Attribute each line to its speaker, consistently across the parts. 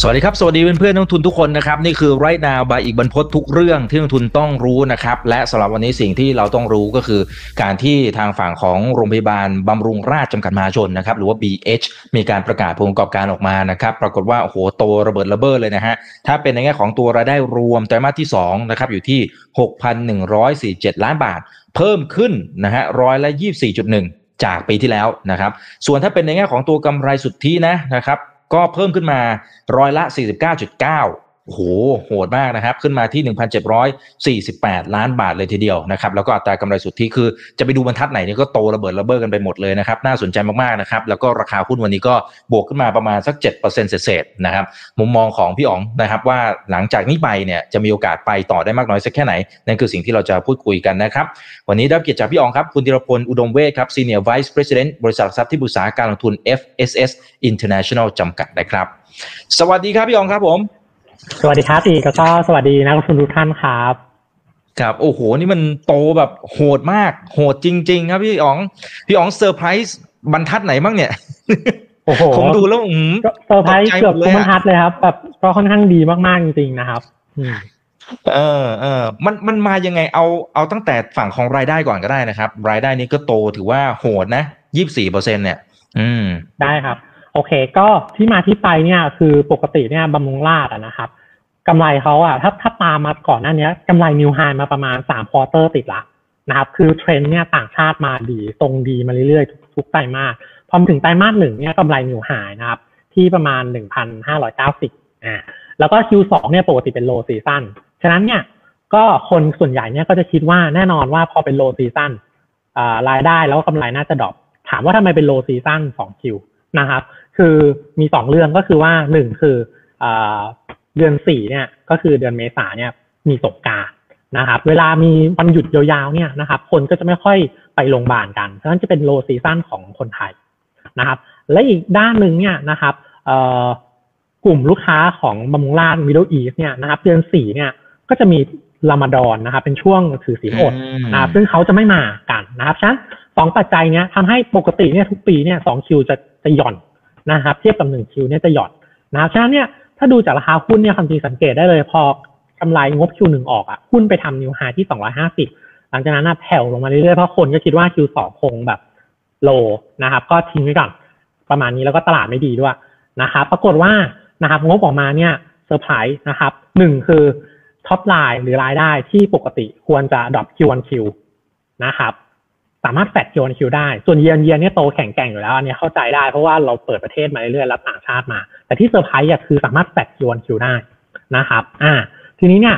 Speaker 1: สวัสดีครับ สวัสดีเพื่อนเพื่อนนักทุนทุกคนนะครับ นี่คือไรนาบายอีกบรรพททุกเรื่องที่นักทุนต้องรู้นะครับ และสำหรับวันนี้สิ่งที่เราต้องรู้ก็คือ การที่ทางฝั่งของโรงพยาบาลบำรุงราชจำกัดมหาชนนะครับ หรือว่า BH มีการประกาศผลประกอบการออกมานะครับ ปรากฏว่าโอ้โหโตระเบิดระเบ้อเลยนะฮะถ้าเป็นในแง่ของตัวรายได้รวมไตรมาสที่2นะครับอยู่ที่ 6,147 ล้านบาท เพิ่มขึ้นนะฮะร้อยละ24.1จากปีที่แล้วนะครับ ส่วนถ้าเป็นในแง่ของตัวกำไรสุทธินะนะครับ ก็เพิ่มขึ้นมาร้อยละ 49.9 โหโหดมากนะครับ ขึ้นมาที่ 1,748 ล้านบาทเลยทีเดียวนะครับ แล้วก็อัตรากำไรสุทธิคือจะไปดูบรรทัดไหนนี่ก็โตระเบิดระเบ้อกันไปหมดเลยนะครับ น่าสนใจมากๆนะครับ แล้วก็ราคาหุ้นวันนี้ก็บวกขึ้นมาประมาณสัก 7%เศษๆนะครับ มุมมองของพี่อ๋องนะครับว่าหลังจากนี้ไปเนี่ยจะมีโอกาสไปต่อได้มากน้อยสักแค่ไหน นั่นคือสิ่งที่เราจะพูดคุยกันนะครับ วันนี้ได้รับเกียรติจากพี่อ๋องครับ คุณธีรพลอุดมเวชครับ Senior Vice President บริษัททรัพย์ที่ปรึกษาการลงทุน FSS International จำกัดนะครับ สวัสดีครับพี่อ๋องครับผม
Speaker 2: สวัสดีครับอีกแล้วก็สวัสดีนักลงทุนทุกท่านครับ
Speaker 1: ครับโอ้โหนี่มันโตแบบโหดมาก โหดจริง ๆ ครับพี่อ๋องพี่อ๋องเซอร์ไพรส์บรรทัดไหนบ้างเนี่ย
Speaker 2: โอ้โห
Speaker 1: ผมดูแล้วอืม
Speaker 2: ก็เซอร์ไพรส์
Speaker 1: ตกใจหมด
Speaker 2: เกือบ
Speaker 1: เลย
Speaker 2: ทุก
Speaker 1: อะ
Speaker 2: บรรทัดเลยครับแบบก็ค่อนข้างดีมากๆจริงๆนะครับอืม
Speaker 1: เออเออมันมันมายังไงเอาเอาตั้งแต่ฝั่งของรายได้ก่อนก็ได้นะครับ รายได้นี้ก็โตถือว่าโหดนะยี่สิบสี่เปอร์เซ็นต์เนี่ย อืม
Speaker 2: ได้ครับ โอเค ก็ที่มาที่ไปเนี่ยคือปกติเนี่ยบำรุงราษฎร์อะนะครับกำไรเขาอะถ้าถ้าตามมาก่อนหน้านี้กำไร new high มาประมาณสาม quarter ติดละนะครับคือเทรนด์เนี่ยต่างชาติมาดีตรงดีมาเรื่อยๆ ทุกทุกไตรมาสพอมาถึงไตรมาสหนึ่งเนี่ยกำไร new high นะครับที่ประมาณหนึ่งพันห้าร้อยเก้าสิบอ่าแล้วก็ Q2 เนี่ยปกติเป็น low season ฉะนั้นเนี่ยก็คนส่วนใหญ่เนี่ยก็จะคิดว่าแน่นอนว่าพอเป็น low season อ่ารายได้แล้วกำไรน่าจะ drop ถามว่าทำไมเป็น low season สอง Q นะครับ คือมีสองเรื่องก็คือว่าหนึ่งคืออ่าเดือนสี่เนี่ยก็คือเดือนเมษาเนี่ยมีสงกรานต์นะครับเวลามีวันหยุดยาวๆเนี่ยนะครับคนก็จะไม่ค่อยไปโรงพยาบาลกันฉะนั้นจะเป็นโลซีซั o นของคนไทยนะครับและอีกด้านหนึ่งเนี่ยนะครับเอ่อกลุ่มลูกค้าของบำรุงราชมิดเดิลอีสเนี่ยนะครับเดือนสี่เนี่ยก็จะมีรามาดอนนะครับเป็นช่วงถือศีลอด
Speaker 1: อืม
Speaker 2: นะครับซึ่งเขาจะไม่มากันนะครับฉะนั้นสองปัจจัยเนี้ยทำให้ปกติเนี่ยทุกปีเนี่ยสองคิวจะจะหย่อน นะครับเทียบกับหนึ่งคิวเนี่ยจะหย่อนนะครับฉะนั้นเนี่ยถ้าดูจากราคาหุ้นเนี่ยความจริงสังเกตได้เลย พอกำไรงบคิวหนึ่งออกอะหุ้นไปทำนิวไฮที่สองร้อยห้าสิบหลังจากนั้นน่ะแผ่วลงมาเรื่อยๆ เพราะคนก็คิดว่า Q สองคงแบบ low นะครับ ก็ทิ้งไว้ก่อนประมาณนี้แล้วก็ตลาดไม่ดีด้วยนะครับปรากฏว่านะครับงบออกมาเนี่ยเซอร์ไพรส์นะครับหนึ่งคือ top line หรือรายได้ที่ปกติควรจะดรอป Q1Q นะครับ สามารถแฟด Q1Q ได้ ส่วนเยียนเยียนเนี่ยโตแข็งแกร่งอยู่แล้วอันนี้เข้าใจได้เพราะว่าเราเปิดประเทศมาเรื่อยๆแล้วต่างชาติมา แต่ที่เซอร์ไพรส์อะคือสามารถแฟด Q1Q ได้นะครับ อ่า ทีนี้เนี่ย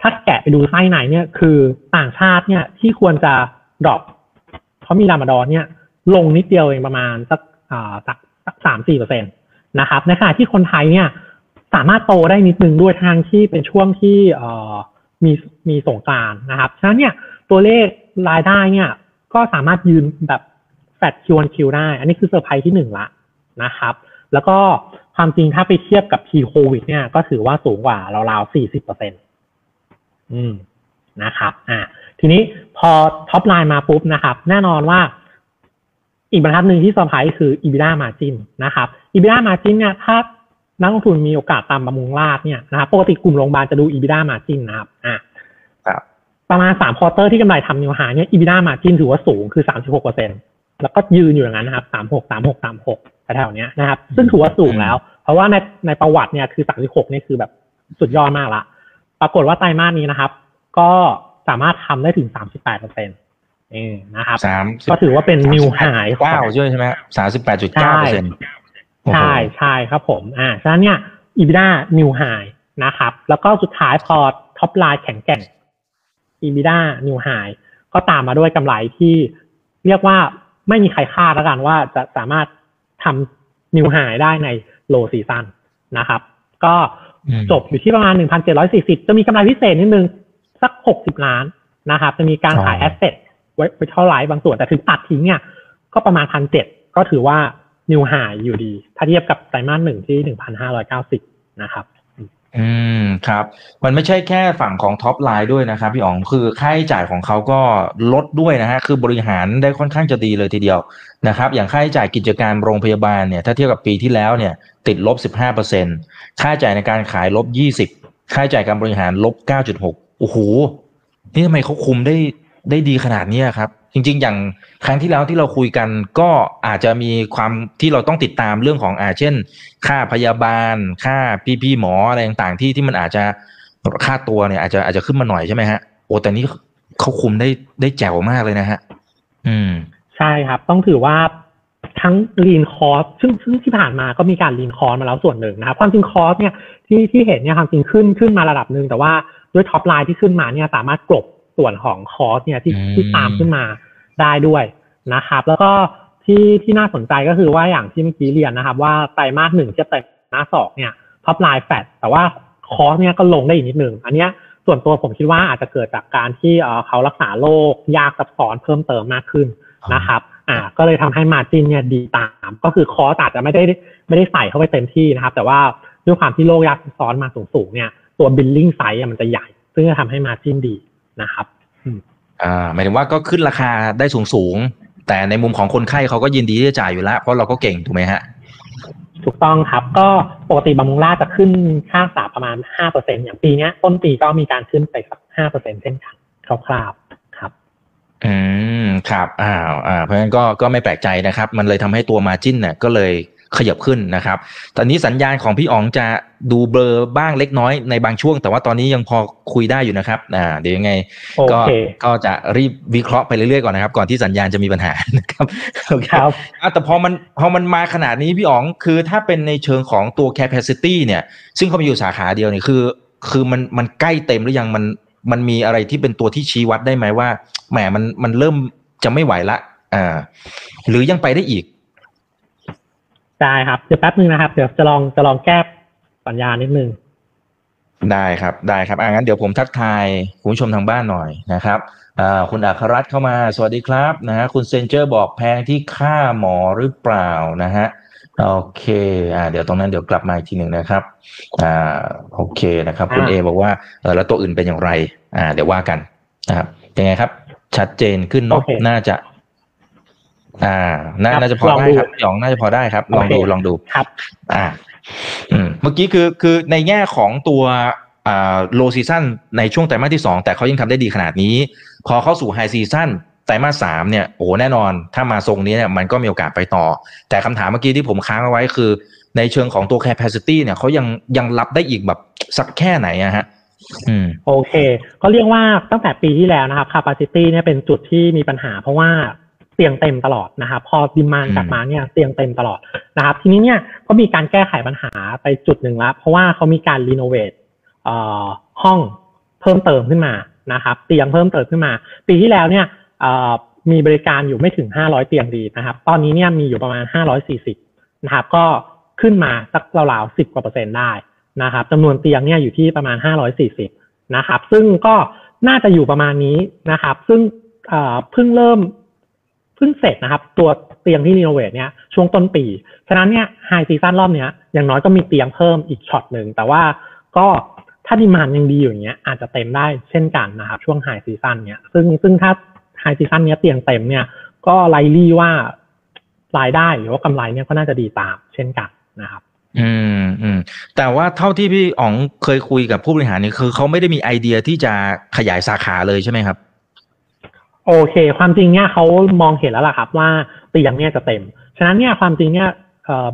Speaker 2: ถ้าแกะไปดูไส้ในเนี่ยคือต่างชาติเนี่ยที่ควรจะ drop เพราะมีรามาดานเนี่ย ลงนิดเดียวเองประมาณสักอ่าสักสักสามสี่เปอร์เซ็นต์นะครับในขณะที่คนไทยเนี่ยสามารถโตได้นิดนึงด้วยทั้งที่เป็นช่วงที่เอ่อมีมีสงกรานต์นะครับฉะนั้นเนี่ยตัวเลขรายได้เนี่ย ก็สามารถยืนแบบแฟด Q1Q ได้ อันนี้คือเซอร์ไพรส์ที่หนึ่งละนะครับ แล้วก็ความจริงถ้าไปเทียบกับ P โควิดเนี่ย ก็ถือว่าสูงกว่าราวๆสี่สิบเปอร์เซ็นต์อืมนะครับอ่าทีนี้พอ top line มาปุ๊บนะครับ แน่นอนว่า อีกบรรทัดหนึ่งที่เซอร์ไพรส์คือ EBITDA margin นะครับ EBITDA margin เนี่ยถ้านักลงทุนมีโอกาสตามบำรุงราษฎร์เนี่ยนะครับปกติกลุ่มโรงพยาบาลจะดู EBITDA margin นะครับอ่า
Speaker 1: ครับ
Speaker 2: ประมาณสาม quarter ที่กำไรทำ new high เนี่ย EBITDA margin ถือว่าสูงคือสามสิบหกเปอร์เซ็นแล้วก็ยืนอยู่อย่างนั้นนะครับสามหกสามหกสามหกแถวๆเนี้ยนะครับ ซึ่งถือว่าสูงแล้ว เพราะว่าในในประวัติเนี่ยคือสามสิบหกนี่คือแบบสุดยอดมากละ ปรากฏว่าไตรมาสนี้นะครับ ก็สามารถทำได้ถึงสามสิบแปดเปอร์เซ็นต์เองนะครับ
Speaker 1: สาม
Speaker 2: ก็ถือว่าเป็น new high
Speaker 1: เก้าใช่ไหมสามสิบแปดจุดเก้าเปอร์เซ็นต์
Speaker 2: ใช่ใช่ครับผมอ่าฉะนั้นเนี่ย EBITDA new high นะครับ แล้วก็สุดท้ายพอ top line แข็งแกร่ง EBITDA new high ก็ตามมาด้วยกำไรที่เรียกว่าไม่มีใครคาดแล้วกันว่าจะสามารถทำ new high ได้ใน low season นะครับ ก็
Speaker 1: อืม
Speaker 2: จบอยู่ที่ประมาณ 1,740 จะมีกำไรพิเศษนิดนึง สัก 60 ล้านนะครับ จะมีการขาย
Speaker 1: อ๋
Speaker 2: แอ
Speaker 1: อ
Speaker 2: สเซทไว้ไว้เท่าไหร่บางส่วน แต่ถึงตัดทิ้งเนี่ยก็ประมาณ 1,700 ก็ถือว่านิวไฮอยู่ดี ถ้าเทียบกับไตรมาสหนึ่งที่ 1,590 นะครับ
Speaker 1: อืมครับ มันไม่ใช่แค่ฝั่งของ top line ด้วยนะครับพี่อ๋องคือค่าใช้จ่ายของเขาก็ลดด้วยนะฮะคือบริหารได้ค่อนข้างจะดีเลยทีเดียวนะครับ อย่างค่าใช้จ่ายกิจการโรงพยาบาลเนี่ยถ้าเทียบกับปีที่แล้วเนี่ย ติดลบ 15%ค่าใช้จ่ายในการขายลบ 20 ค่าใช้จ่ายการบริหารลบ 9.6 โอ้โหนี่ทำไมเขาคุมได้ ได้ดีขนาดนี้ครับ จริง ๆ อย่างครั้งที่แล้วที่เราคุยกันก็อาจจะมีความที่เราต้องติดตามเรื่องของอาเช่น ค่าพยาบาล ค่าพี่พี่หมออะไรต่างๆที่ที่มันอาจจะค่าตัวเนี่ย อาจจะอาจจะขึ้นมาหน่อยใช่ไหมฮะโอ้แต่นี้เขาคุมได้ได้แจ๋วมากเลยนะฮะ อืม
Speaker 2: ใช่ครับ ต้องถือว่าทั้ง lean cost ซึ่งซึ่งที่ผ่านมาก็มีการ lean cost มาแล้วส่วนหนึ่งนะครับความจริง cost เนี่ยที่ที่เห็นเนี่ยความจริงขึ้นขึ้นมาระดับหนึ่งแต่ว่าด้วย top line ที่ขึ้นมาเนี่ยสามารถกลบ ส่วนของ cost เนี่ยที่
Speaker 1: อืม
Speaker 2: ที่ตามขึ้นมาได้ด้วยนะครับ แล้วก็ที่ที่น่าสนใจก็คือว่าอย่างที่เมื่อกี้เรียนนะครับ ว่าไตรมาสหนึ่งเทียบไตรมาสสองเนี่ย top line flat แต่ว่า cost เนี่ยก็ลงได้อีกนิดหนึ่งอันเนี้ยส่วนตัวผมคิดว่าอาจจะเกิดจากการที่เอ่อเขารักษาโรคยากซับซ้อนเพิ่มเติมมากขึ้นนะครับ อ่า ก็เลยทำให้ margin เนี่ยดีตาม ก็คือ cost อาจจะไม่ได้ไม่ได้ใส่เข้าไปเต็มที่นะครับ แต่ว่าด้วยความที่โรคยากซับซ้อนมาสูงๆเนี่ย ตัว billing size มันจะใหญ่ ซึ่งจะทำให้มาจินดี นะครับ
Speaker 1: อ่าหมายถึงว่าก็ขึ้นราคาได้สูงสูงๆแต่ในมุมของคนไข้เขาก็ยินดีที่จะจ่ายอยู่แล้ว เพราะเราก็เก่งถูกไหมฮะ
Speaker 2: ถูกต้องครับ ก็ปกติบำรุงราชจะขึ้นค่ารักษาประมาณ 5%อย่างปีเนี้ยต้นปีก็มีการขึ้นไปสัก5%เช่นกันคร่าวๆครับ
Speaker 1: อืมครับอ้าวอ่าเพราะฉะนั้นก็ก็ไม่แปลกใจนะครับ มันเลยทำให้ตัวมาจิ้นเนี่ยก็เลย ขยับขึ้นนะครับ ตอนนี้สัญญาณของพี่อ๋องจะดูเบลอบ้างเล็กน้อยในบางช่วง แต่ว่าตอนนี้ยังพอคุยได้อยู่นะครับอ่าเดี๋ยวยังไง
Speaker 2: โอ
Speaker 1: ก็
Speaker 2: เค
Speaker 1: ก็จะรีบวิเคราะห์ไปเรื่อยๆก่อนนะครับ ก่อนที่สัญญาณจะมีปัญหานะครับโอเค
Speaker 2: ครับ
Speaker 1: อะแต่พอมันพอมันมาขนาดนี้พี่อ๋องคือถ้าเป็นในเชิงของตัว capacity เนี่ย ซึ่งเขามีอยู่สาขาเดียวเนี่ยคือ คือมันมันใกล้เต็มหรือยังมันมันมีอะไรที่เป็นตัวที่ชี้วัดได้ไหมว่าแหมมันมันเริ่มจะไม่ไหวละอ่าหรือยังไปได้อีก
Speaker 2: ได้ครับ เดี๋ยวแป๊บนึงนะครับ เดี๋ยวจะลองจะลองแก้สัญญาณนิดนึง
Speaker 1: ได้ครับได้ครับอ่างั้นเดี๋ยวผมทักทายคุณผู้ชมทางบ้านหน่อยนะครับอ่าคุณอัครรัตน์เข้ามาสวัสดีครับนะฮะคุณเซนเจอร์บอกแพงที่ค่าหมอหรือเปล่านะฮะโอเคอ่าเดี๋ยวตรงนั้นเดี๋ยวกลับมาอีกทีหนึ่งนะครับอ่าโอเคนะครับ คุณ
Speaker 2: อ่า
Speaker 1: เอบอกว่าเออแล้วตัวอื่นเป็นอย่างไร อ่า เดี๋ยวว่ากันนะครับยังไงครับ ชัดเจนขึ้นเนาะ
Speaker 2: โอเค
Speaker 1: น่าจะ อ่าน่า
Speaker 2: ครับ
Speaker 1: น่าจะพอ
Speaker 2: ลอง
Speaker 1: ได้
Speaker 2: ดู
Speaker 1: ครับพี่หยองน่าจะพอได้ครับ ลองดู
Speaker 2: โอเค
Speaker 1: ลองดู
Speaker 2: ครับ
Speaker 1: อ่า อืม เมื่อกี้คือคือในแง่ของตัวอ่า low season ในช่วงไตรมาสที่สองแต่เขายังทำได้ดีขนาดนี้ พอเข้าสู่ high season ไตรมาสสามเนี่ยโอ้โหแน่นอนถ้ามาทรงนี้เนี่ยมันก็มีโอกาสไปต่อ แต่คำถามเมื่อกี้ที่ผมค้างเอาไว้คือ ในเชิงของตัว capacity เนี่ยเขายังยังรับได้อีกแบบสักแค่ไหนอะฮะอืม
Speaker 2: โอเค ก็เรียกว่าตั้งแต่ปีที่แล้วนะครับ capacity เนี่ยเป็นจุดที่มีปัญหาเพราะว่า เตียงเต็มตลอดนะครับพอดิมาน
Speaker 1: อืม
Speaker 2: กลับมาเนี่ยเตียงเต็มตลอดนะครับ ทีนี้เนี่ยก็มีการแก้ไขปัญหาไปจุดหนึ่งแล้วเพราะว่าเขามีการรีโนเวทเอ่อห้องเพิ่มเติมขึ้นมานะครับ เตียงเพิ่มเติมขึ้นมา ปีที่แล้วเนี่ยเอ่อมีบริการอยู่ไม่ถึง 500 เตียงดีนะครับ ตอนนี้เนี่ยมีอยู่ประมาณ 540 นะครับ ก็ขึ้นมาสักราวๆ10 กว่าเปอร์เซ็นต์ได้นะครับจำนวนเตียงเนี่ยอยู่ที่ประมาณ 540 นะครับ ซึ่งก็น่าจะอยู่ประมาณนี้นะครับ ซึ่งเอ่อเพิ่งเริ่ม เพิ่งเสร็จนะครับ ตัวเตียงที่ renovate เนี่ยช่วงต้นปี ฉะนั้นเนี่ย high season รอบเนี้ยอย่างน้อยก็มีเตียงเพิ่มอีกช็อตหนึ่งแต่ว่าก็ถ้า demand ยังดีอยู่อย่างเงี้ยอาจจะเต็มได้เช่นกันนะครับ ช่วง high season เนี้ยซึ่งซึ่งถ้าhigh season เนี้ยเตียงเต็มเนี่ยก็ไลลี่ว่ารายได้หรือว่ากำไรเนี่ยก็น่าจะดีตามเช่นกันนะครับ
Speaker 1: อืมอืมแต่ว่าเท่าที่พี่อ๋องเคยคุยกับผู้บริหารนี่คือเขาไม่ได้มีไอเดียที่จะขยายสาขาเลยใช่ไหมครับ
Speaker 2: โอเค ความจริงเนี่ยเขามองเห็นแล้วล่ะครับว่าเตียงเนี่ยจะเต็ม ฉะนั้นเนี่ยความจริงเนี่ย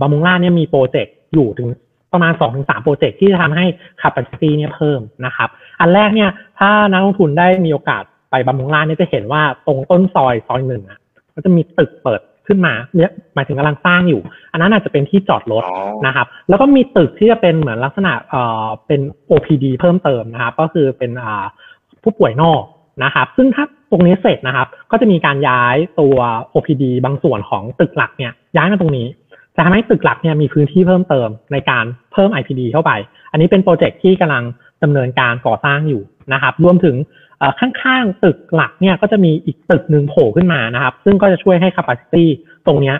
Speaker 2: บำรุงราษฎร์เนี่ยมี project อยู่ถึงประมาณสองถึงสาม project ที่จะทำให้ capacity เนี่ยเพิ่มนะครับ อันแรกเนี่ยถ้านักลงทุนได้มีโอกาสไปบามุงล่าเนี่ยจะเห็นว่าตรงต้นซอยซอยหนึ่งอะก็จะมีตึกเปิดขึ้นมาเนี่ยหมายถึงกำลังสร้างอยู่ อันนั้นอาจจะเป็นที่จอดรถนะครับ แล้วก็มีตึกที่จะเป็นเหมือนลักษณะเอ่อเป็น OPD เพิ่มเติมนะครับ ก็คือเป็นอ่าผู้ป่วยนอกนะครับ ซึ่งถ้า ตรงนี้เสร็จนะครับ ก็จะมีการย้ายตัว OPD บางส่วนของตึกหลักเนี่ยย้ายมาตรงนี้ จะทำให้ตึกหลักเนี่ยมีพื้นที่เพิ่มเติมในการเพิ่ม IPD เข้าไป อันนี้เป็นโปรเจกต์ที่กำลังดำเนินการก่อสร้างอยู่นะครับ รวมถึงเอ่อข้างๆตึกหลักเนี่ยก็จะมีอีกตึกหนึ่งโผล่ขึ้นมานะครับ ซึ่งก็จะช่วยให้ capacity ตรงเนี้ย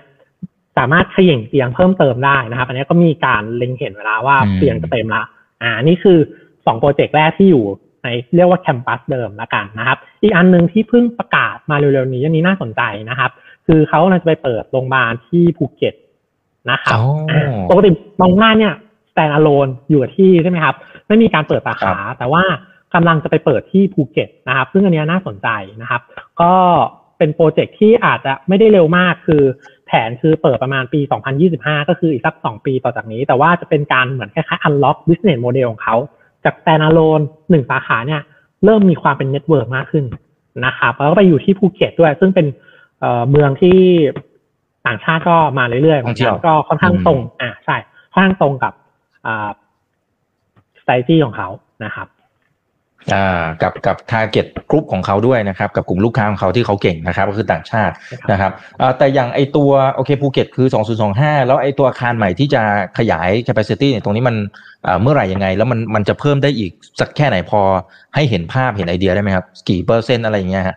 Speaker 2: สามารถเขย่งเตียงเพิ่มเติมได้นะครับ อันนี้ก็มีการเล็งเห็นเวแลาว่า
Speaker 1: อืม
Speaker 2: เตียงจะเต็มละ อ่า นี่คือสองโปรเจกต์แรกที่อยู่ ในเรียกว่าแคมปัสเดิมละกันนะครับ อีกอันหนึ่งที่เพิ่งประกาศมาเร็วๆนี้อันนี้น่าสนใจนะครับ คือเขาจะไปเปิดโรงพยาบาลที่ภูเก็ตนะครับปกติบำรุงราษฎร์เนี่ย stand alone อยู่ที่ใช่ไหมครับ ไม่มีการเปิดสาขา แต่ว่ากำลังจะไปเปิดที่ภูเก็ตนะครับ ซึ่งอันนี้น่าสนใจนะครับ ก็เป็น project ที่อาจจะไม่ได้เร็วมากคือแผนคือเปิดประมาณปี 2025 ก็คืออีกสัก 2 ปีต่อจากนี้ แต่ว่าจะเป็นการเหมือนคล้ายๆ unlock business model ของเขา จาก standalone หนึ่งสาขาเนี่ยเริ่มมีความเป็น network มากขึ้นนะครับแล้วก็ไปอยู่ที่ภูเก็ตด้วย ซึ่งเป็นเมืองที่ต่างชาติก็มาเรื่อยๆก็ค่อนข้างตรง อ่าใช่ค่อนข้างตรงกับอ่าสไตล์ของเขานะครับ
Speaker 1: อ่า กับกับทาร์เก็ตกลุ่มของเขาด้วยนะครับกับกลุ่มลูกค้าของเขาที่เขาเก่งนะครับก็คือต่างชาตินะครับอ่าแต่อย่างไอตัวโอเคภูเก็ตคือ 2025 แล้วไอตัวอาคารใหม่ที่จะขยาย capacity เนี่ยตรงนี้มันอ่าเมื่อไหร่ยังไง แล้วมันมันจะเพิ่มได้อีกสักแค่ไหนพอให้เห็นภาพเห็นไอเดียได้ไหมครับกี่เปอร์เซ็นต์อะไรอย่างเงี้ยฮะ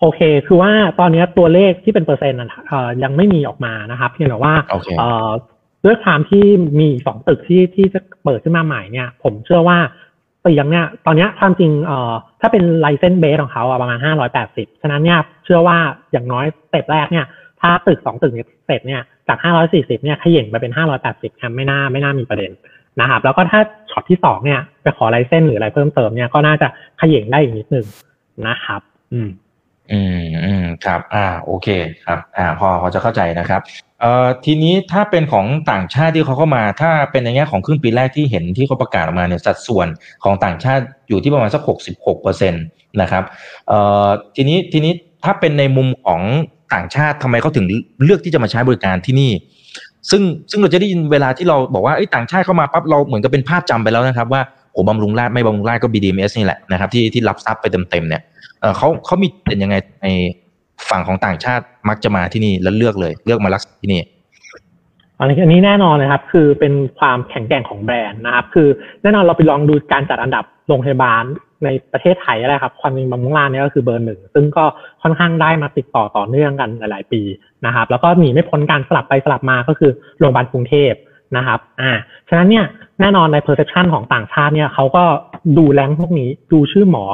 Speaker 2: โอเค คือว่าตอนนี้ตัวเลขที่เป็นเปอร์เซ็นต์อ่ายังไม่มีออกมานะครับเพียงแต่ว่าเอ่อด้วยความที่มีสองตึกที่ที่จะเปิดขึ้นมาใหม่เนี่ย ผมเชื่อว่า เตียงเนี่ยตอนนี้ความจริงเอ่อถ้าเป็น license base ของเขาอะประมาณห้าร้อยแปดสิบฉะนั้นเนี่ยเชื่อว่าอย่างน้อย step แรกเนี่ยถ้าตึกสองตึกเสร็จเนี่ยจากห้าร้อยสี่สิบเนี่ยเขย่งไปเป็นห้าร้อยแปดสิบครับไม่น่าไม่น่ามีประเด็นนะครับแล้วก็ถ้าช็อตที่สองเนี่ยไปขอ license หรืออะไรเพิ่มเติมเนี่ยก็น่าจะขย่งได้อีกนิดนึงนะครับ อืม
Speaker 1: อืมอืม ครับ อ่า โอเค ครับ อ่า พอพอจะเข้าใจนะครับ เอ่อ ทีนี้ถ้าเป็นของต่างชาติที่เขาเข้ามา ถ้าเป็นในแง่ของครึ่งปีแรกที่เห็นที่เขาประกาศออกมาเนี่ย สัดส่วนของต่างชาติอยู่ที่ประมาณสักหกสิบหกเปอร์เซ็นตนะครับ เอ่อ ทีนี้ ทีนี้ถ้าเป็นในมุมของต่างชาติทำไมเขาถึงเลือกที่จะมาใช้บริการที่นี่ ซึ่ง ซึ่งเราจะได้ยินเวลาที่เราบอกว่าต่างชาติเข้ามาปั๊บ เราเหมือนกับเป็นภาพจำไปแล้วนะครับว่าโอ้บำรุงราชไม่บำรุงราชก็ BDMs นี่แหละนะครับที่ที่รับทรัพย์ไปเต็มๆเนี่ยเขาเขามีเป็นยังไงใน ฝั่งของต่างชาติมักจะมาที่นี่แล้วเลือกเลย เลือกมารักษาที่นี่
Speaker 2: อันนี้อันนี้แน่นอนนะครับ คือเป็นความแข็งแกร่งของแบรนด์นะครับ คือแน่นอนเราไปลองดูการจัดอันดับโรงพยาบาลในประเทศไทยอะไรครับ ความจริงบำรุงราชนี่ก็คือเบอร์หนึ่งซึ่งก็ค่อนข้างได้มาติดต่อต่อเนื่องกันหลาย ๆ ปีนะครับ แล้วก็หนีไม่พ้นการสลับไปสลับมาก็คือโรงพยาบาลกรุงเทพนะครับ อ่า ฉะนั้นเนี่ยแน่นอนใน perception ของต่างชาติเนี่ยเขาก็ดู rank พวกนี้ ดูชื่อหมอ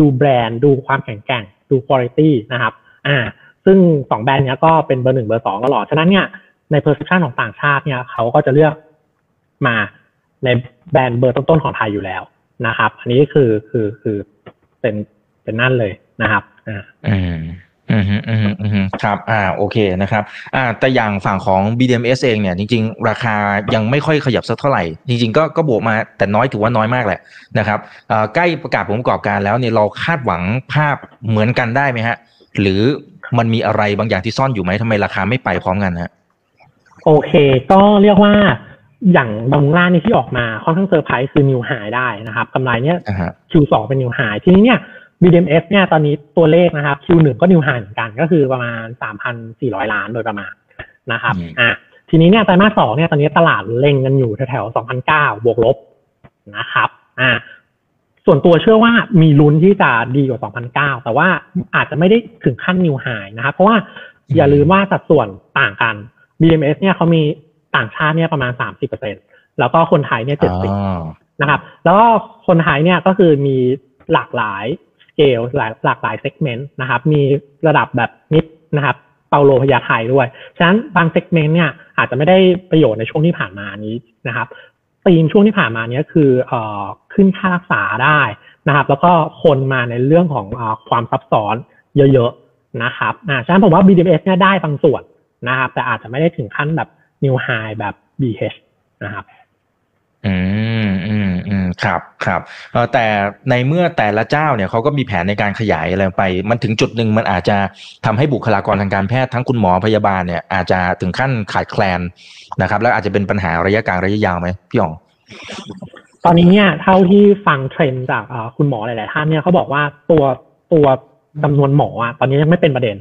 Speaker 2: ดูแบรนด์ ดูความแข็งแกร่ง ดูคุณภาพนะครับ อ่า ซึ่งสองแบรนด์เนี้ยก็เป็นเบอร์หนึ่งเบอร์สองตลอด ฉะนั้นเนี่ยใน perception ของต่างชาติเนี่ยเขาก็จะเลือกมาในแบรนด์เบอร์ต้นๆของไทยอยู่แล้วนะครับ อันนี้คือคือคือเป็นเป็นนั่นเลยนะครับ อ่า
Speaker 1: อืมอืมอืมอืมครับ อ่า โอเค นะครับ อ่า แต่อย่างฝั่งของ BDMS เองเนี่ย จริง ๆ ราคายังไม่ค่อยขยับสักเท่าไหร่ จริง ๆ ก็ ก็บวกมา แต่น้อยถือว่าน้อยมากแหละ นะครับ อ่า ใกล้ประกาศผลประกอบการแล้วเนี่ย เราคาดหวังภาพเหมือนกันได้ไหมฮะ หรือมันมีอะไรบางอย่างที่ซ่อนอยู่ไหมทำไมราคาไม่ไปพร้อมกันฮะ
Speaker 2: โอเค ก็เรียกว่าอย่างบำรุงราษฎร์นี่ที่ออกมาค่อนข้างเซอร์ไพรส์คือ new high ได้นะครับกำไรเนี้ย Q2 เป็นนิวไฮทีนี้เนี่ย BDMs เนี่ยตอนนี้ตัวเลขนะครับ Q1 ก็นิวไฮเหมือนกันก็คือประมาณ 3,400 ล้านโดยประมาณนะครับอะทีนี้เนี่ยไตรมาสสองเนี่ยตอนนี้ตลาดเล็งกันอยู่แถวๆ2,009บวกลบนะครับอ่า ส่วนตัวเชื่อว่ามีลุ้นที่จะดีกว่า 2,009 แต่ว่าอาจจะไม่ได้ถึงขั้นนิวไฮนะครับ เพราะว่าอย่าลืมว่าสัดส่วนต่างกัน BMS เนี่ยเขามีต่างชาติเนี่ยประมาณ 30%แล้วก็คนไทยเนี่ย 70 นะครับ แล้วก็คนไทยเนี่ยก็คือมีหลากหลายสเกลหลายหลากหลาย segment นะครับ มีระดับแบบ mid นะครับ เปาโลพยาไทยด้วย ฉะนั้นบาง segment เนี่ยอาจจะไม่ได้ประโยชน์ในช่วงที่ผ่านมานี้นะครับ ธีมช่วงที่ผ่านมานี้คือเอ่อขึ้นค่ารักษาได้นะครับ แล้วก็คนมาในเรื่องของความซับซ้อนเยอะๆนะครับอ่าฉะนั้นผมว่า BDMS เนี่ยได้บางส่วนนะครับ แต่อาจจะไม่ได้ถึงขั้นแบบ new high แบบ BH นะครับ
Speaker 1: ครับครับแต่ในเมื่อแต่ละเจ้าเนี่ยเขาก็มีแผนในการขยายอะไรไป มันถึงจุดหนึ่งมันอาจจะทำให้บุคลากรทางการแพทย์ทั้งคุณหมอพยาบาลเนี่ยอาจจะถึงขั้นขาดแคลนนะครับ แล้วอาจจะเป็นปัญหาระยะกลางระยะยาวไหมพี่อ๋อง
Speaker 2: ตอนนี้เนี่ยเท่าที่ฟังเทรนด์จากคุณหมอหลาย ๆ ท่านเนี่ยเขาบอกว่าตัวตัวจำนวนหมออะตอนนี้ยังไม่เป็นประเด็น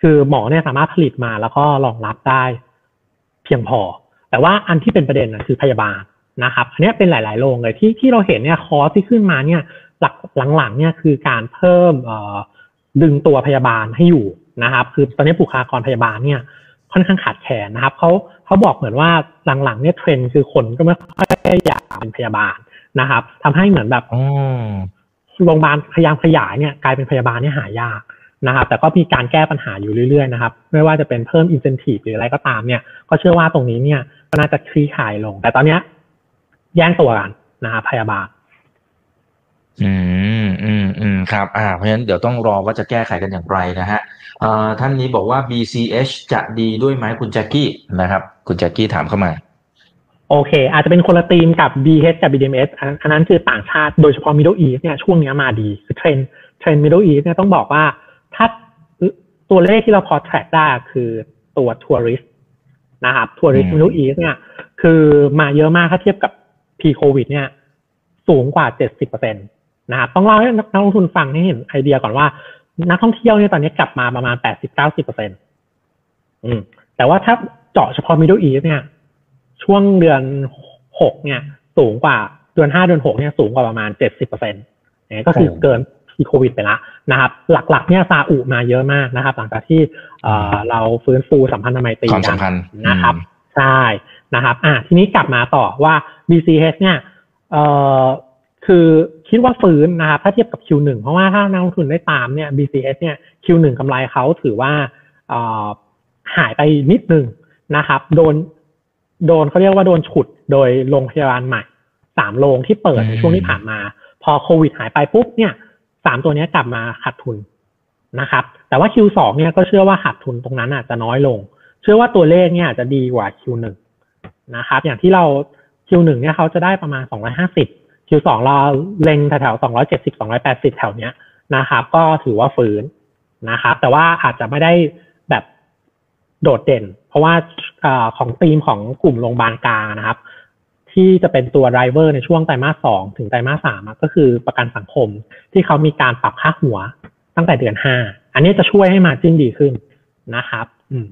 Speaker 2: คือหมอเนี่ยสามารถผลิตมาแล้วก็รองรับได้ เพียงพอ แต่ว่าอันที่เป็นประเด็นนะคือพยาบาล นะครับ อันนี้เป็นหลาย ๆ โรงเลยที่ที่เราเห็นเนี่ยคอที่ขึ้นมาเนี่ย หลักหลังๆเนี่ยคือการเพิ่มเอ่อดึงตัวพยาบาลให้อยู่นะครับ คือตอนนี้บุคลากรพยาบาลเนี่ย ค่อนข้างขาดแคลนนะครับเขาเขาบอกเหมือนว่าหลังๆเนี่ยเทรนด์คือคนก็ไม่ค่อยอยากเป็นพยาบาล นะครับทำให้เหมือนแบบ
Speaker 1: อ๋อ
Speaker 2: โรงพยาบาลพยายามขยายเนี่ยกลายเป็นพยาบาลเนี่ยหายากนะครับ แต่ก็มีการแก้ปัญหาอยู่เรื่อยๆนะครับ ไม่ว่าจะเป็นเพิ่มอินเซนティブหรืออะไรก็ตามเนี่ย ก็เชื่อว่าตรงนี้เนี่ยก็น่าจะคลี่คลายลง แต่ตอนเนี้ย แย่งตัวกันนะครับพยาบาล
Speaker 1: อืมอืมอืมครับ อ่า เพราะฉะนั้นเดี๋ยวต้องรอว่าจะแก้ไขกันอย่างไรนะฮะเอ่อท่านนี้บอกว่า BCH จะดีด้วยไหมคุณแจ็คกี้นะครับ คุณแจ็คกี้ถามเข้ามา
Speaker 2: โอเค อาจจะเป็นคนละธีมกับ BH กับ BDMS อันอันนั้นคือต่างชาติโดยเฉพาะ Middle East เนี่ยช่วงเนี้ยมาดีคือ trend trend Middle East เนี่ยต้องบอกว่า ถ้าตัวเลขที่เราพอ track ได้คือตัว tourist นะครับ tourist
Speaker 1: อืม
Speaker 2: Middle East เนี่ยคือมาเยอะมากถ้าเทียบกับ pre COVID เนี่ยสูงกว่า 70%นะครับต้องเล่าให้นักลงทุนฟังให้เห็นไอเดียก่อนว่า นักท่องเที่ยวเนี่ยตอนนี้กลับมาประมาณ 80-90%อืมแต่ว่าถ้าเจาะเฉพาะ Middle East เนี่ย ช่วงเดือนหกเนี่ย สูงกว่าเดือนห้าเดือนหกเนี่ยสูงกว่าประมาณเจ็ดสิบเปอร์เซ็นต์นี่ก็คือ
Speaker 1: โอ้
Speaker 2: เกินที่โควิดไปละนะครับ หลักๆ เนี่ยซาอุมาเยอะมากนะครับ หลังจากที่เอ่อเราฟื้นฟูสัมพันธไมตรี
Speaker 1: ความ
Speaker 2: กั
Speaker 1: สัมพันธ์
Speaker 2: นะครับ
Speaker 1: อืม
Speaker 2: ใช่ นะครับอะทีนี้กลับมาต่อว่า BCH เนี่ยเอ่อคือคิดว่าฟื้นนะครับถ้าเทียบกับ Q1 เพราะว่าถ้านักลงทุนได้ตามเนี่ย BCH เนี่ย Q1 กำไรเขาถือว่าเอ่อหายไปนิดนึงนะครับ โดนโดนเขาเรียกว่าโดนฉุดโดยโรงพยาบาลใหม่สามโรงที่เปิดในช่วงที่ผ่านมา พอโควิดหายไปปุ๊บเนี่ยสามตัวเนี้ยกลับมาขาดทุนนะครับ แต่ว่า Q2 เนี่ยก็เชื่อว่าขาดทุนตรงนั้นอาจจะน้อยลง เชื่อว่าตัวเลขเนี่ยอาจจะดีกว่า Q1 นะครับ อย่างที่เรา Q1 เนี่ยเขาจะได้ประมาณ 250 Q2 เราเล็งแถวๆ270 280 แถวเนี้ยนะครับ ก็ถือว่าฟื้นนะครับ แต่ว่าอาจจะไม่ได้แบบโดดเด่น เพราะว่าอของธีมของกลุ่มโรงพยาบาลกลางนะครับ ที่จะเป็นตัวไดรเวอร์ในช่วงไตรมาสสองถึงไตรมาสสามก็คือประกันสังคมที่เขามีการปรับค่าหัวตั้งแต่เดือนห้าอันนี้จะช่วยให้มาจิ้นดีขึ้นนะครับ อืม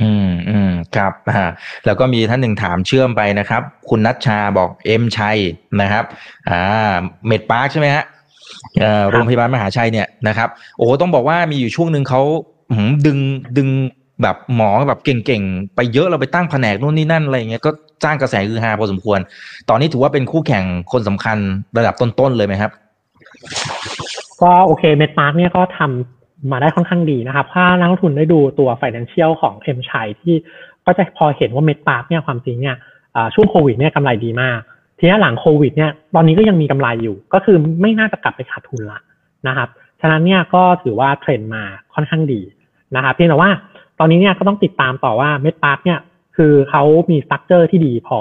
Speaker 1: อืมอืมครับอ่าแล้วก็มีท่านหนึ่งถามเชื่อมไปนะครับ คุณนัชชาบอก M-CHAI นะครับ อ่า เมดพาร์คใช่ไหมฮะเอ่อโรงพยาบาลมหาชัยเนี่ยนะครับโอ้โหต้องบอกว่ามีอยู่ช่วงหนึ่งเขาหืมดึงดึงแบบหมอแบบเก่งๆ ไปเยอะเราไปตั้งแผนกนู่นนี่นั่นอะไรอย่างเงี้ยก็สร้างกระแสฮือฮาพอสมควร ตอนนี้ถือว่าเป็นคู่แข่งคนสำคัญระดับต้นๆเลยไหมครับ
Speaker 2: ก็โอเคเมดพาร์คเนี่ยก็ทำ มาได้ค่อนข้างดีนะครับ ถ้านักลงทุนได้ดูตัว Financial ของ M-CHAI ที่ก็จะพอเห็นว่าเมดพาร์คเนี่ยความจริงเนี่ยช่วงโควิดเนี่ยกำไรดีมาก ทีนี้หลังโควิดเนี่ยตอนนี้ก็ยังมีกำไรอยู่ ก็คือไม่น่าจะกลับไปขาดทุนละนะครับฉะนั้นเนี่ยก็ถือว่าเทรนด์มาค่อนข้างดีนะครับเพียงแต่ว่าตอนนี้เนี่ยก็ต้องติดตามต่อว่าเมดพาร์คเนี่ยคือเขามี structure ที่ดีพอ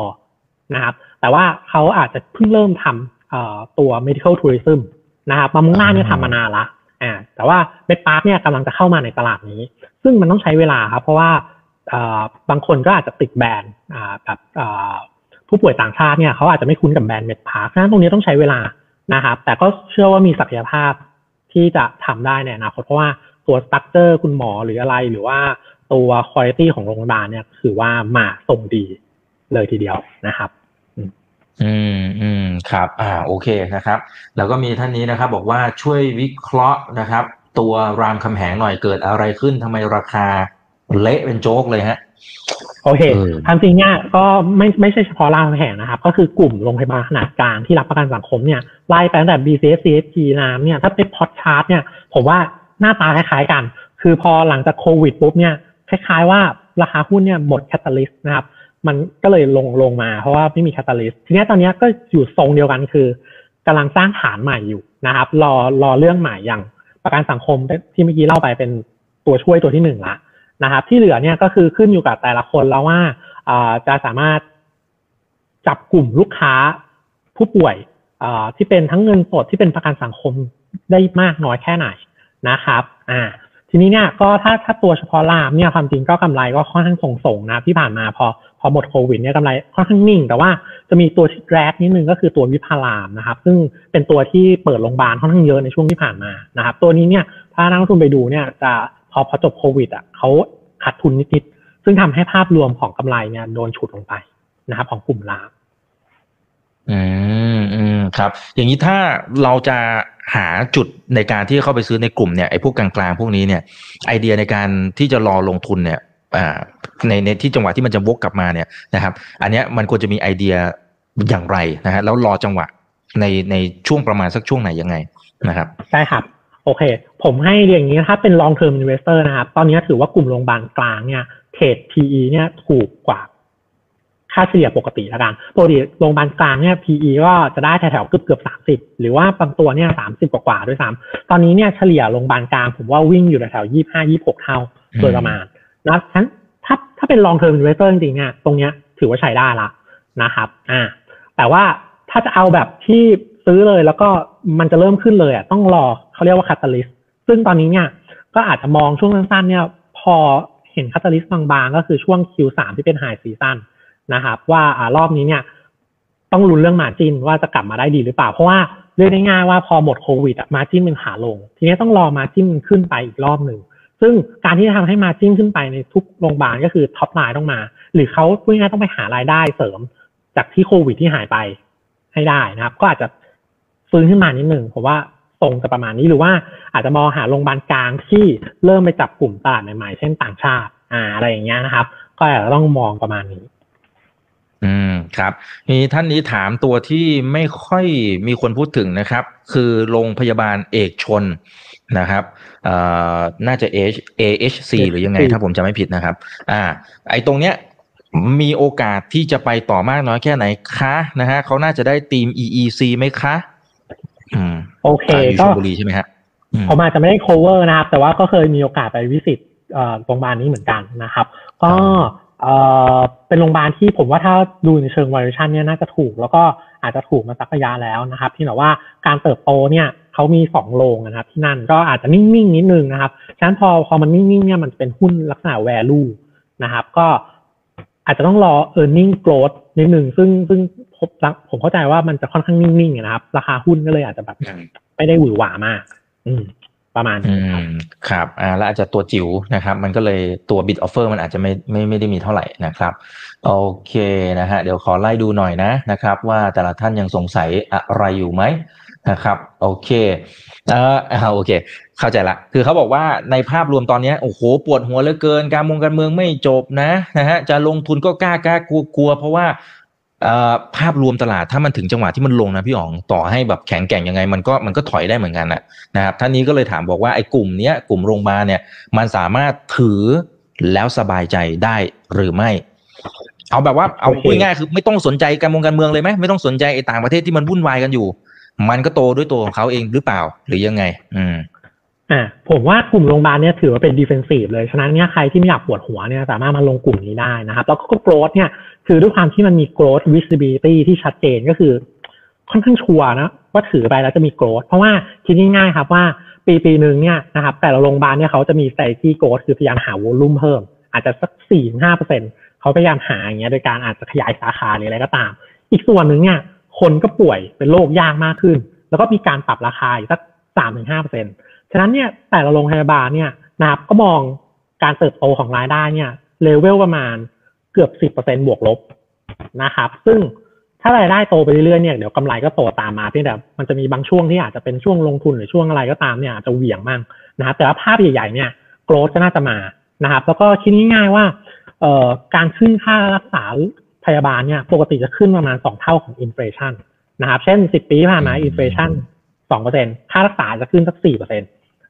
Speaker 2: นะครับแต่ว่าเขาอาจจะเพิ่งเริ่มทำตัว medical tourism นะครับบำรุงราษฎร์เนี่ยทำมานานละ อ่าแต่ว่าเมดพาร์คเนี่ยกำลังจะเข้ามาในตลาดนี้ ซึ่งมันต้องใช้เวลาครับ เพราะว่าเอ่อบางคนก็อาจจะติดแบรนด์อ่าแบบเอ่อผู้ป่วยต่างชาติเนี่ยเขาอาจจะไม่คุ้นกับแบรนด์เมดพาร์ค ฉะนั้นตรงนี้ต้องใช้เวลานะครับ แต่ก็เชื่อว่ามีศักยภาพที่จะทำได้ในอนาคตเพราะว่าตัว structure คุณหมอหรืออะไรหรือว่าตัวคุณภาพของโรงพยาบาลเนี่ยถือว่ามาทรงดีเลยทีเดียวนะครับ
Speaker 1: อืมอืมครับ อ่าโอเคนะครับ แล้วก็มีท่านนี้นะครับ บอกว่าช่วยวิเคราะห์นะครับ ตัวรามคำแหงหน่อยเกิดอะไรขึ้นทำไมราคาเละเป็นโจ๊กเลยฮะ
Speaker 2: โอเค
Speaker 1: เออ
Speaker 2: ความจริงเนี่ยก็ไม่ไม่ใช่เฉพาะรามคำแหงนะครับ ก็คือกลุ่มโรงพยาบาลขนาดกลางที่รับประกันสังคมเนี่ยไล่ไปตั้งแต่ BCS CSG น้ำเนี่ยถ้าเป็น plot chart เนี่ยผมว่าหน้าตาคล้ายๆกัน คือพอหลังจากโควิดปุ๊บเนี่ยคล้ายๆว่าราคาหุ้นเนี่ยหมด catalyst นะครับ มันก็เลยลงลงมาเพราะว่าไม่มีคตตาลิสต์ทีนี้ตอนนี้ก็อยู่ทรงเดียวกันคือกำลังสร้างฐานใหม่อยู่นะครับ รอรอเรื่องใหม่อย่างประกันสังคมที่เมื่อกี้เล่าไปเป็นตัวช่วยตัวที่หนึ่งละนะครับ ที่เหลือเนี่ยก็คือขึ้นอยู่กับแต่ละคนแล้วว่าจะสามารถจับกลุ่มลูกค้าผู้ป่วยที่เป็นทั้งเงินสดที่เป็นประกันสังคมได้มากน้อยแค่ไหนนะครับ อ่า ทีนี้เนี่ยก็ถ้าถ้าตัวเฉพาะรามเนี่ยความจริงก็กำไรก็ค่อนข้างส่งๆนะที่ผ่านมาพอ พอหมดโควิดเนี่ยกำไรค่อนข้างนิ่ง แต่ว่าจะมีตัวที่แรกนิดนึงก็คือตัววิภารามนะครับซึ่งเป็นตัวที่เปิดโรงพยาบาลค่อนข้างเยอะในช่วงที่ผ่านมานะครับตัวนี้เนี่ยถ้านักลงทุนไปดูเนี่ยจะพอพอจบโควิดอะเขาขาดทุนนิดๆซึ่งทำให้ภาพรวมของกำไรเนี่ยโดนฉุดลงไปนะครับของกลุ่มราม
Speaker 1: อืมอืมครับ อย่างนี้ถ้าเราจะหาจุดในการที่เข้าไปซื้อในกลุ่มเนี่ยไอ้พวกกลางๆพวกนี้เนี่ย ไอเดียในการที่จะรอลงทุนเนี่ย ในในที่จังหวะที่มันจะวกกลับมาเนี่ยนะครับ อันนี้มันควรจะมีไอเดียอย่างไรนะฮะแล้วรอจังหวะในในช่วงประมาณสักช่วงไหนยังไงนะครับ
Speaker 2: ใช่ครับโอเค ผมให้อย่างนี้ถ้าเป็น long term investor นะครับ ตอนนี้ถือว่ากลุ่มโรงพยาบาลกลางเนี่ยเทรด PE เนี่ยถูกกว่าค่าเฉลี่ยปกติละกันปกติโรงพยาบาลกลางเนี่ย PE ก็จะได้แถวๆเกือบเกือบสามสิบหรือว่าบางตัวเนี่ยสามสิบกว่าๆด้วยซ้ำตอนนี้เนี่ยเฉลี่ยโรงพยาบาลกลางผมว่าวิ่งอยู่แถวยี่ห้ายี่หกเท่าโดยประมาณ นะฉะนั้นถ้าถ้าเป็น long term investor จริงๆเนี่ยตรงเนี้ยถือว่าใช้ได้ละนะครับอ่าแต่ว่าถ้าจะเอาแบบที่ซื้อเลยแล้วก็มันจะเริ่มขึ้นเลยอะต้องรอเขาเรียกว่า catalyst ซึ่งตอนนี้เนี่ยก็อาจจะมองช่วงสั้นๆเนี่ยพอเห็น catalyst บางๆ ก็คือช่วง Q3 ที่เป็น high season นะครับว่าอ่ารอบนี้เนี่ยต้องลุ้นเรื่อง margin ว่าจะกลับมาได้ดีหรือเปล่า เพราะว่าเรียกได้ง่ายว่าพอหมดโควิดอะ margin เป็นขาลง ทีนี้ต้องรอ margin มันขึ้นไปอีกรอบหนึ่ง ซึ่งการที่จะทำให้ margin ขึ้นไปในทุกโรงพยาบาลก็คือ top line ต้องมา หรือเขาพูดง่ายๆต้องไปหารายได้เสริม จากที่โควิดที่หายไปให้ได้นะครับ ก็อาจจะฟื้นขึ้นมานิดหนึ่งผมว่าทรงจะประมาณนี้หรือว่าอาจจะมองหาโรงพยาบาลกลางที่เริ่มไปจับกลุ่มตลาดใหม่ๆ เช่นต่างชาติ อ่า อะไรอย่างเงี้ยนะครับ ก็อาจจะต้องมองประมาณนี้
Speaker 1: อืมครับมีท่านนี้ถามตัวที่ไม่ค่อยมีคนพูดถึงนะครับ คือโรงพยาบาลเอกชน นะครับเอ่อน่าจะ H AHC หรือยังไงถ้าผมจำไม่ผิดนะครับ อ่า ไอตรงเนี้ยมีโอกาสที่จะไปต่อมากน้อยแค่ไหนคะนะฮะเขาน่าจะได้ทีม EEC ไหมคะอืม
Speaker 2: โอเค
Speaker 1: อ่าอยู่ช
Speaker 2: ก็
Speaker 1: ลบุรีใช่ไหมฮะอืม
Speaker 2: ผมอาจจะไม่ได้ cover นะครับ แต่ว่าก็เคยมีโอกาสไปวิสิตเอ่อโรงพยาบาลนี้เหมือนกันนะครับ ก็เอ่อเป็นโรงพยาบาลที่ผมว่าถ้าดูในเชิง valuation เนี่ยน่าจะถูก แล้วก็อาจจะถูกมาสักระยะแล้วนะครับ ที่แต่ว่าการเติบโตเนี่ย เขามีสองโรงนะครับที่นั่นก็อาจจะนิ่งๆนิดนึงนะครับฉะนั้นพอพอมันนิ่งๆเนี่ยมันเป็นหุ้นลักษณะ value นะครับ ก็อาจจะต้องรอ e a r n i n g growth นิดนึงซึ่งซึ่งผมผมเข้าใจว่ามันจะค่อนข้างนิ่งๆนะครับ ราคาหุ้นก็เลยอาจจะแบบไม่ได้หวือหวามาก อืมประมาณ
Speaker 1: อื
Speaker 2: นี้ครับ
Speaker 1: มครับอ่าแล้วอาจจะตัวจิ๋วนะครับ มันก็เลยตัว bid offer มันอาจจะไม่ไม่ไม่ได้มีเท่าไหร่นะครับ โอเคนะฮะเดี๋ยวขอไล่ดูหน่อยนะนะครับ ว่าแต่ละท่านยังสงสัยอะไรอยู่ไหม นะครับโอเคเอ่ออ่าโอเค เข้าใจละ คือเขาบอกว่าในภาพรวมตอนนี้โอ้โหปวดหัวเหลือเกิน การมงการเมืองไม่จบนะนะฮะจะลงทุนก็กล้ากล้ากลัวกลัวเพราะว่าภาพรวมตลาดถ้ามันถึงจังหวะที่มันลงนะพี่อ๋องต่อให้แบบแข็งแกร่งยังไง มันก็มันก็ถอยได้เหมือนกันนะนะครับท่านนี้ก็เลยถามบอกว่าไอ้กลุ่มเนี้ยกลุ่มโรงพยาบาลเนี่ยมันสามารถถือแล้วสบายใจได้หรือไม่เอาแบบว่าเอาพูดง่ายๆคือไม่ต้องสนใจการเมืองการเมืองเลยไหมไม่ต้องสนใจไอ้ต่างประเทศที่มันวุ่นวายกันอยู่ มันก็โตด้วยตัวของเขาเองหรือเปล่า หรือยังไง อืม
Speaker 2: อ่าผมว่ากลุ่มโรงพยาบาลเนี่ยถือว่าเป็น defensive เลย ฉะนั้นเนี่ยใครที่ไม่อยากปวดหัวเนี่ยสามารถมาลงกลุ่มนี้ได้นะครับ แล้วก็ growth เนี่ยคือด้วยความที่มันมี growth visibility ที่ชัดเจนก็คือ ค่อนข้างชัวร์นะว่าถือไปแล้วจะมี growth เพราะว่าคิดง่ายๆครับว่าปีปีหนึ่งเนี่ยนะครับแต่ละโรงพยาบาลเนี่ยเขาจะมี strategy growth คือพยายามหา volume เพิ่ม อาจจะสักสี่ห้าเปอร์เซ็นต์เขาพยายามหาอย่างเงี้ยโดยการอาจจะขยายสาขาหรืออะไรก็ตาม อีกส่วนหนึ่งเนี่ย คนก็ป่วยเป็นโรคยากมากขึ้น แล้วก็มีการปรับราคาอีกสักสามถึงห้าเปอร์เซ็นต์ฉะนั้นเนี่ยแต่ละโรงพยาบาลเนี่ยนะครับก็มองการเติบโตของรายได้เนี่ยเลเวลประมาณเกือบสิบเปอร์เซ็นบวกลบนะครับ ซึ่งถ้ารายได้โตไปเรื่อยๆเนี่ยเดี๋ยวกำไรก็โตตามมาเพียงแต่มันจะมีบางช่วงที่อาจจะเป็นช่วงลงทุนหรือช่วงอะไรก็ตามเนี่ยอาจจะเหวี่ยงมั่งนะครับ แต่ว่าภาพใหญ่ๆเนี่ย growth ก็น่าจะมานะครับ แล้วก็คิดง่ายๆว่าเอ่อการขึ้นค่ารักษา พยาบาลเนี่ย ปกติจะขึ้นประมาณสองเท่าของ inflation นะครับ เช่นสิบปีที่ผ่านมา inflation สองเปอร์เซ็นค่ารักษาจะขึ้นสักสี่เปอร์เซ็นต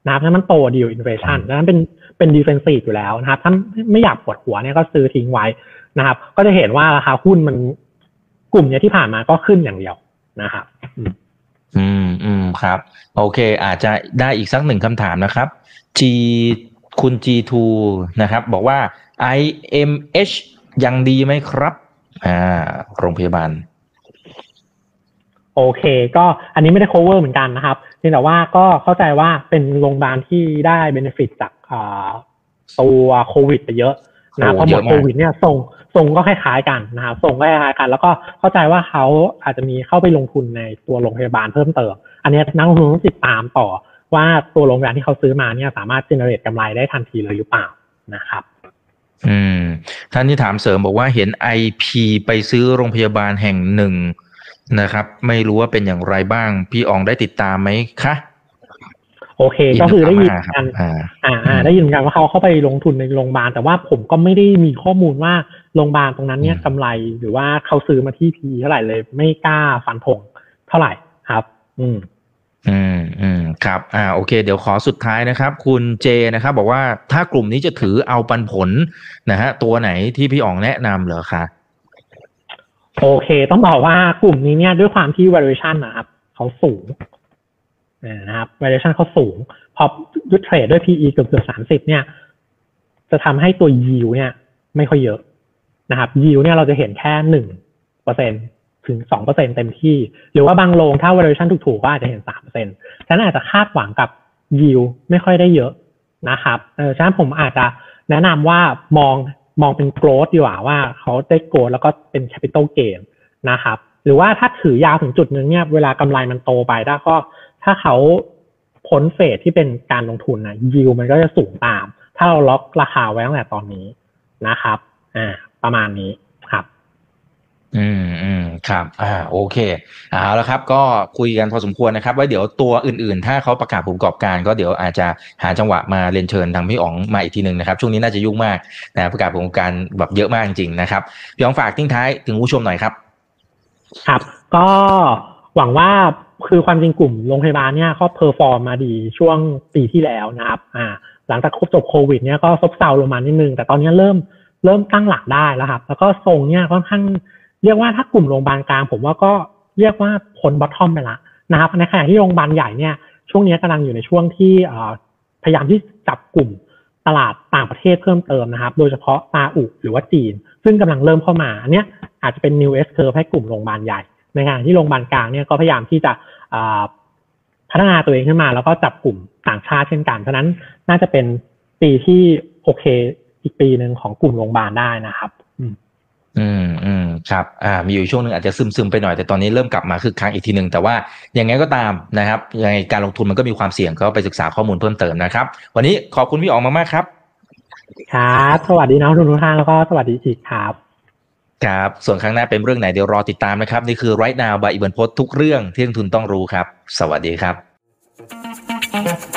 Speaker 2: นะครับถ้ามันโตดีลอินเวชันดังนั้นเป็นเป็นดีเฟนซีฟอยู่แล้วนะครับ ถ้าไม่อยากปวดหัวเนี่ยก็ซื้อทิ้งไว้นะครับ ก็จะเห็นว่าราคาหุ้นมันกลุ่มเนี้ยที่ผ่านมาก็ขึ้นอย่างเดียวนะครับ
Speaker 1: อืมอืมครับ โอเค อาจจะได้อีกสักหนึ่งคำถามนะครับ G คุณ G2 นะครับ บอกว่า IMH ยังดีไหมครับ อ่า โรงพยาบาล
Speaker 2: โอเค ก็อันนี้ไม่ได้ cover เหมือนกันนะครับเพียงแต่ว่าก็เข้าใจว่าเป็นโรงพยาบาลที่ได้ benefit จากอ่าตัวโควิดไปเยอะนะเพ
Speaker 1: โอ้
Speaker 2: ราะห
Speaker 1: เย
Speaker 2: ม
Speaker 1: อะ
Speaker 2: ด
Speaker 1: มาก
Speaker 2: โควิดเนี่ยส่งส่งก็คล้ายๆกันนะครับส่งก็คล้ายๆกัน แล้วก็เข้าใจว่าเขาอาจจะมีเข้าไปลงทุนในตัวโรงพยาบาลเพิ่มเติม อันนี้นักลงทุนต้องติดตามต่อว่าตัวโรงพยาบาลที่เขาซื้อมาเนี่ยสามารถ generate กำไรได้ทันทีเลยหรือเปล่านะครับ
Speaker 1: อืม ท่านที่ถามเสริมบอกว่าเห็น IP ไปซื้อโรงพยาบาลแห่งหนึ่งนะครับ ไม่รู้ว่าเป็นอย่างไรบ้าง พี่อองได้ติดตามไหมคะ
Speaker 2: โอเค ก็คือได้ยิน
Speaker 1: ค
Speaker 2: กั
Speaker 1: รับ
Speaker 2: น
Speaker 1: อ่า
Speaker 2: อ่าอ่าได้ยินกันว่าเขาเข้าไปลงทุนในโรงพยาบาล แต่ว่าผมก็ไม่ได้มีข้อมูลว่าโรงพยาบาลตรงนั้นเนี่ย
Speaker 1: อืม
Speaker 2: กำไรหรือว่าเขาซื้อมาที่พีเท่าไหร่เลย ไม่กล้าฟันธงเท่าไหร่ครับ อืม
Speaker 1: อืมอืมครับอ่าโอเค เดี๋ยวขอสุดท้ายนะครับ คุณเจนะครับ บอกว่าถ้ากลุ่มนี้จะถือเอาปันผลนะฮะตัวไหนที่พี่อ๋องแนะนำเหรอคะ
Speaker 2: โอเค ต้องบอกว่ากลุ่มนี้เนี่ยด้วยความที่ valuation นะครับเขาสูงนะครับ valuation เขาสูง พอยุดเทรดด้วย PE เกือบเกือบสามสิบเนี่ย จะทำให้ตัว yield เนี่ย ไม่ค่อยเยอะนะครับ yield เนี่ยเราจะเห็นแค่หนึ่งเปอร์เซ็นต ถึงสองเต็มที่ หรือว่าบางโรงถ้า valuation ถูกๆก็อาจจะเห็นสามเปอร์เซ็นฉะนั้นอาจจะคาดหวังกับ yield ไม่ค่อยได้เยอะนะครับเออฉะนั้นผมอาจจะแนะนำว่ามองมองเป็น growth ดีกว่าว่าเขาได้ growth แล้วก็เป็น capital gain นะครับหรือว่าถ้าถือยาวถึงจุดหนึ่งเนี่ยเวลากำไรมันโตไปได้ก็ถ้าเขาพ้นเฟสที่เป็นการลงทุนนะยิวมันก็จะสูงตาม ถ้าเราล็อกราคาไว้ตั้งแต่ตอนนี้นะครับ อ่า ประมาณนี้ครับ
Speaker 1: อืมอืม ครับ อ่า โอเค เอาละครับ ก็คุยกันพอสมควรนะครับ ว่าเดี๋ยวตัวอื่นๆ ถ้าเขาประกาศผลประกอบการก็เดี๋ยวอาจจะหาจังหวะมาเรียนเชิญทางพี่อ๋องมาอีกทีหนึ่งนะครับ ช่วงนี้น่าจะยุ่งมากนะประกาศผลประกอบการแบบเยอะมากจริงๆนะครับ พี่อ๋องฝากทิ้งท้ายถึงผู้ชมหน่อยครับ
Speaker 2: ครับ ก็หวังว่าคือความจริงกลุ่มโรงพยาบาลเนี่ยก็ perform มาดีช่วงปีที่แล้วนะครับ อ่า หลังจากครบจบโควิดเนี่ยก็ซบเซาลงมานิดนึง แต่ตอนนี้เริ่มเริ่มตั้งหลักได้แล้วครับ แล้วก็ทรงเนี่ยค่อนข้าง เรียกว่าถ้ากลุ่มโรงพยาบาลกลางผมว่าก็เรียกว่าพ้น bottom ไปละนะครับในขณะที่โรงพยาบาลใหญ่เนี่ยช่วงนี้กำลังอยู่ในช่วงที่พยายามที่จับกลุ่มตลาดต่างประเทศเพิ่มเติมนะครับ โดยเฉพาะซาอุหรือว่าจีน ซึ่งกำลังเริ่มเข้ามาอันเนี้ยอาจจะเป็น new S curve ให้กลุ่มโรงพยาบาลใหญ่ ในขณะที่โรงพยาบาลกลางเนี่ยก็พยายามที่จะพัฒนาตัวเองขึ้นมา แล้วก็จับกลุ่มต่างชาติเช่นกันฉะนั้นน่าจะเป็นปีที่โอเคอีกปีหนึ่งของกลุ่มโรงพยาบาลได้นะครับ อืม
Speaker 1: อืมอืมครับอ่ามีอยู่ช่วงหนึ่งอาจจะซึมซึมๆไปหน่อยแต่ตอนนี้เริ่มกลับมาคึกคักอีกทีหนึ่งแต่ว่ายังไงก็ตามนะครับยังไงการลงทุนมันก็มีความเสี่ยงก็ไปศึกษาข้อมูลเพิ่มเติมนะครับ วันนี้ขอบคุณพี่อ๋องมากๆครับ
Speaker 2: ครับสวัสดีน้องทุกท่านแล้วก็สวัสดีอีกครับ
Speaker 1: ครับ ส่วนครั้งหน้าเป็นเรื่องไหนเดี๋ยวรอติดตามนะครับ นี่คือ right now บายอิบันพศทุกเรื่องที่นักทุนต้องรู้ครับ สวัสดีครับ